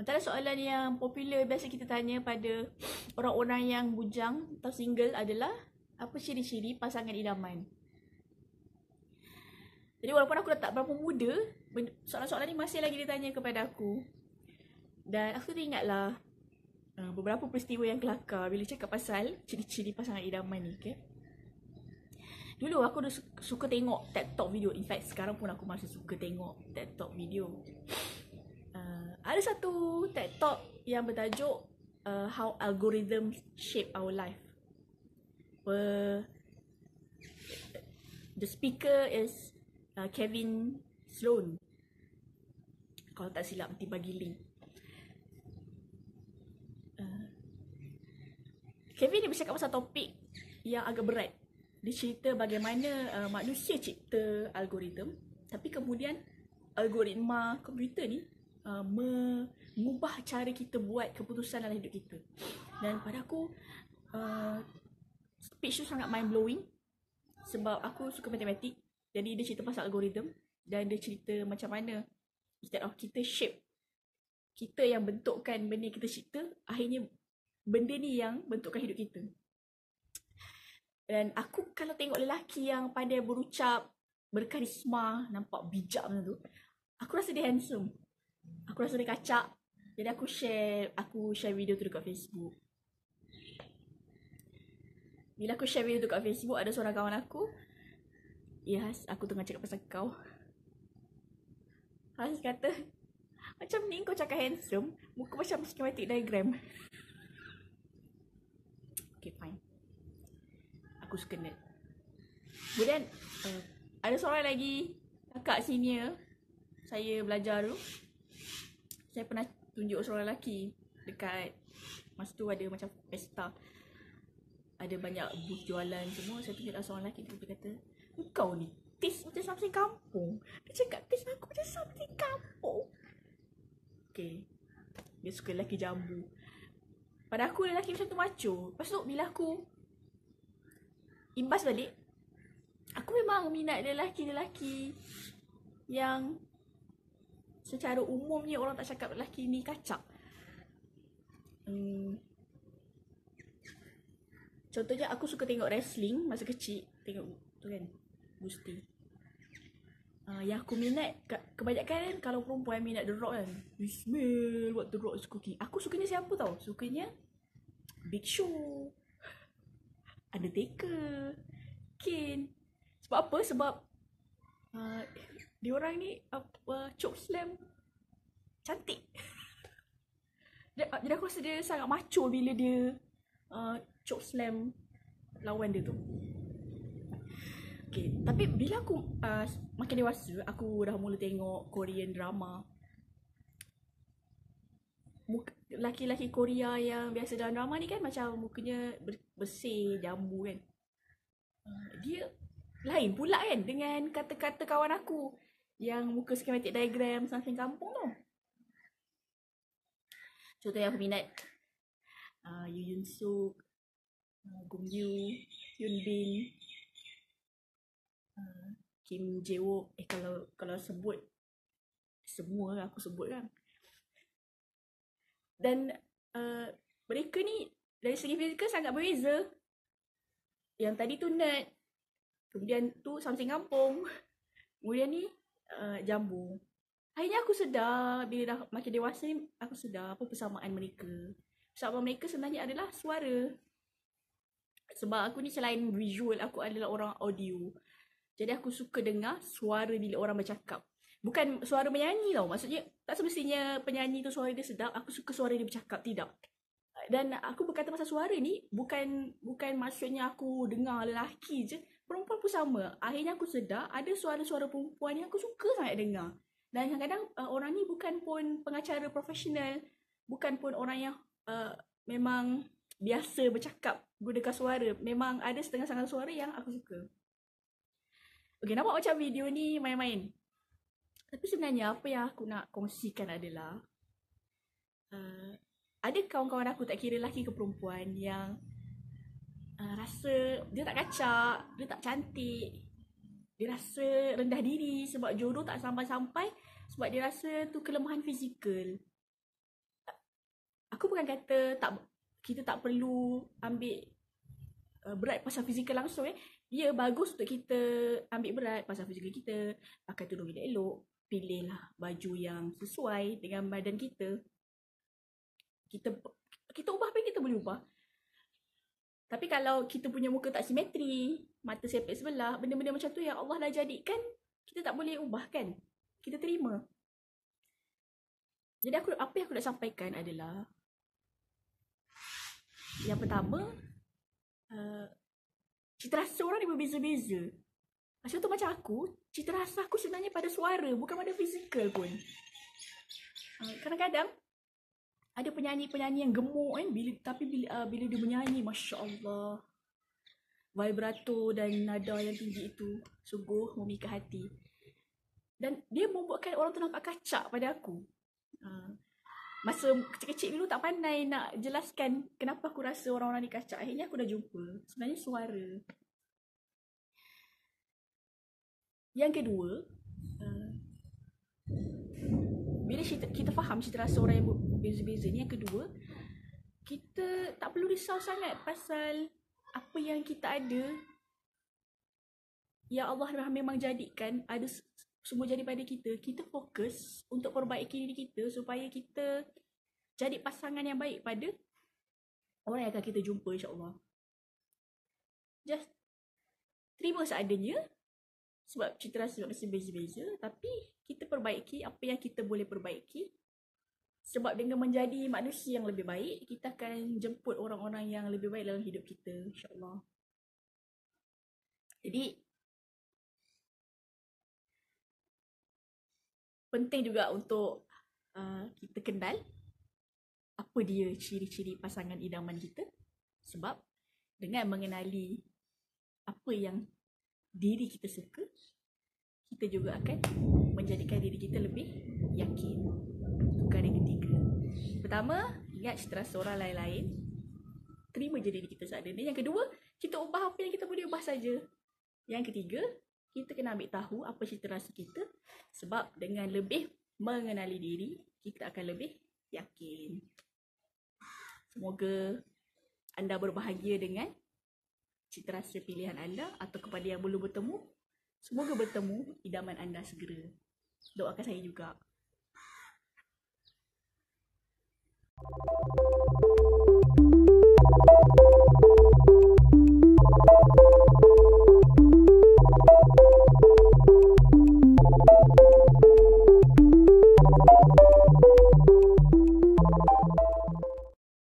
Antara soalan yang popular biasa kita tanya pada orang-orang yang bujang atau single adalah apa ciri-ciri pasangan idaman? Jadi walaupun aku dah tak berapa muda, soalan-soalan ni masih lagi ditanya kepada aku. Dan aku teringatlah uh, beberapa peristiwa yang kelakar bila cakap pasal ciri-ciri pasangan idaman ni, okay? Dulu aku dah suka tengok Talk video. In fact, sekarang pun aku masih suka tengok Talk video. Ada satu TED Talk yang bertajuk uh, How Algorithm Shape Our Life. Per, the speaker is uh, Kevin Sloan. Kalau tak silap nanti bagi link. Uh, Kevin ni bercakap pasal topik yang agak berat. Dia cerita bagaimana uh, manusia cipta algoritma tapi kemudian algoritma komputer ni uh, mengubah cara kita buat keputusan dalam hidup kita. Dan pada aku uh, speech tu sangat mind blowing sebab aku suka matematik jadi dia cerita pasal algoritma dan dia cerita macam mana instead of kita shape kita yang bentukkan benda yang kita cipta akhirnya benda ni yang bentukkan hidup kita. Dan aku kalau tengok lelaki yang pandai berucap, berkarisma, nampak bijak macam tu, aku rasa dia handsome. Aku rasa dia kacak. Jadi aku share, aku share video tu dekat Facebook. Bila aku share video tu dekat Facebook, ada seorang kawan aku Yes, aku tengah cakap pasal kau. Has kata, macam ni kau cakap handsome, muka macam schematic diagram. Okay, fine. Aku suka net. Kemudian, uh, ada seorang lagi kakak senior saya belajar tu. Saya pernah tunjuk seorang lelaki dekat masa tu ada macam pesta. Ada banyak booth jualan semua. Saya tunjuk seorang lelaki dia kata, kau ni taste macam something kampung. Dia cakap taste aku macam something kampung. Okay. Dia suka lelaki jambu. Pada aku lelaki macam tu macho. Lepas tu bila aku imbas balik. Aku memang minat lelaki-lelaki yang secara umumnya orang tak cakap lelaki ni kacak. Hmm. Contohnya aku suka tengok wrestling masa kecil. Tengok tu kan. Gusti. Uh, yang aku minat kebanyakan kan kalau perempuan minat The Rock kan. Smell what The Rock is cooking. Aku sukanya siapa tau? Sukanya Big Show. Undertaker. Kane. Sebab apa? Sebab uh, dia orang ni apa uh, choke slam cantik. Jadi aku rasa dia sangat macho bila dia uh, choke slam lawan dia tu. Okay, tapi bila aku uh, makin dewasa, aku dah mula tengok Korean drama. Laki-laki Korea yang biasa dalam drama ni kan macam mukanya bersih, jambu kan. Uh, dia lain pula kan dengan kata-kata kawan aku yang muka schematic diagram samping kampung tu. Contoh yang aku minat uh, Yu Yun Suk, uh, Gong Yu, Yun Bin, Kim Jae Wook. Eh kalau kalau sebut semua aku sebut kan dan uh, mereka ni dari segi fizikal sangat berbeza. Yang tadi tu nerd kemudian tu something kampung. Kemudian ni uh, jambu akhirnya aku sedar bila dah makin dewasa ni aku sedar apa persamaan mereka persamaan mereka sebenarnya adalah suara sebab aku ni selain visual aku adalah orang audio jadi aku suka dengar suara bila orang bercakap. Bukan suara menyanyi tau. Maksudnya tak semestinya penyanyi tu suara dia sedap. Aku suka suara dia bercakap. Tidak. Dan aku berkata pasal suara ni bukan bukan maksudnya aku dengar lelaki je. Perempuan pun sama. Akhirnya aku sedar ada suara-suara perempuan yang aku suka sangat dengar. Dan kadang-kadang uh, orang ni bukan pun pengacara profesional. Bukan pun orang yang uh, memang biasa bercakap gunakan suara. Memang ada setengah-setengah suara yang aku suka. Okay, nampak macam video ni main-main. Tapi sebenarnya apa yang aku nak kongsikan adalah ada kawan-kawan aku tak kira lelaki ke perempuan yang uh, rasa dia tak kacak, dia tak cantik. Dia rasa rendah diri sebab jodoh tak sampai-sampai sebab dia rasa tu kelemahan fizikal. aku bukan kata tak kita tak perlu ambil uh, berat pasal fizikal langsung eh. Ya bagus untuk kita ambil berat pasal fizikal kita, pakai tudung elok-elok, pilihlah baju yang sesuai dengan badan kita. Kita kita ubah yang kita boleh ubah. Tapi kalau kita punya muka tak simetri, mata sepet sebelah, benda-benda macam tu yang Allah dah jadikan, kita tak boleh ubah kan? Kita terima. Jadi aku apa yang aku nak sampaikan adalah yang pertama uh, cita rasa orang ni berbeza-beza. Macam tu macam aku, cita rasa aku sebenarnya pada suara bukan pada fizikal pun. Uh, kadang-kadang ada penyanyi-penyanyi yang gemuk kan bila tapi bila uh, bila dia menyanyi masya-Allah vibrato dan nada yang tinggi itu sungguh memikat hati. Dan dia membuatkan orang tu nampak kacak pada aku. Uh, masa kecil-kecil dulu tak pandai nak jelaskan kenapa aku rasa orang-orang ni kacak. Akhirnya aku dah jumpa. Sebenarnya suara. Yang kedua, bila kita, kita faham cita rasa orang yang berbeza-beza ni, yang kedua, kita tak perlu risau sangat pasal apa yang kita ada. Yang Allah memang jadikan ada semua jadi pada kita, kita fokus untuk perbaiki diri kita supaya kita jadi pasangan yang baik pada orang yang akan kita jumpa insyaAllah. Just terima seadanya sebab cita rasa masih beza-beza tapi kita perbaiki apa yang kita boleh perbaiki sebab dengan menjadi manusia yang lebih baik kita akan jemput orang-orang yang lebih baik dalam hidup kita insyaAllah. Jadi penting juga untuk uh, kita kenal apa dia ciri-ciri pasangan idaman kita sebab dengan mengenali apa yang diri kita suka kita juga akan menjadikan diri kita lebih yakin. Tukar yang ketiga. Pertama ingat citra seorang lain-lain. Terima je diri kita seadanya yang kedua kita ubah apa yang kita boleh ubah saja. Yang ketiga kita kena ambil tahu apa cerita rasa kita. Sebab dengan lebih mengenali diri kita akan lebih yakin. Semoga anda berbahagia dengan cita rasa pilihan anda atau kepada yang belum bertemu semoga bertemu idaman anda segera. Doakan saya juga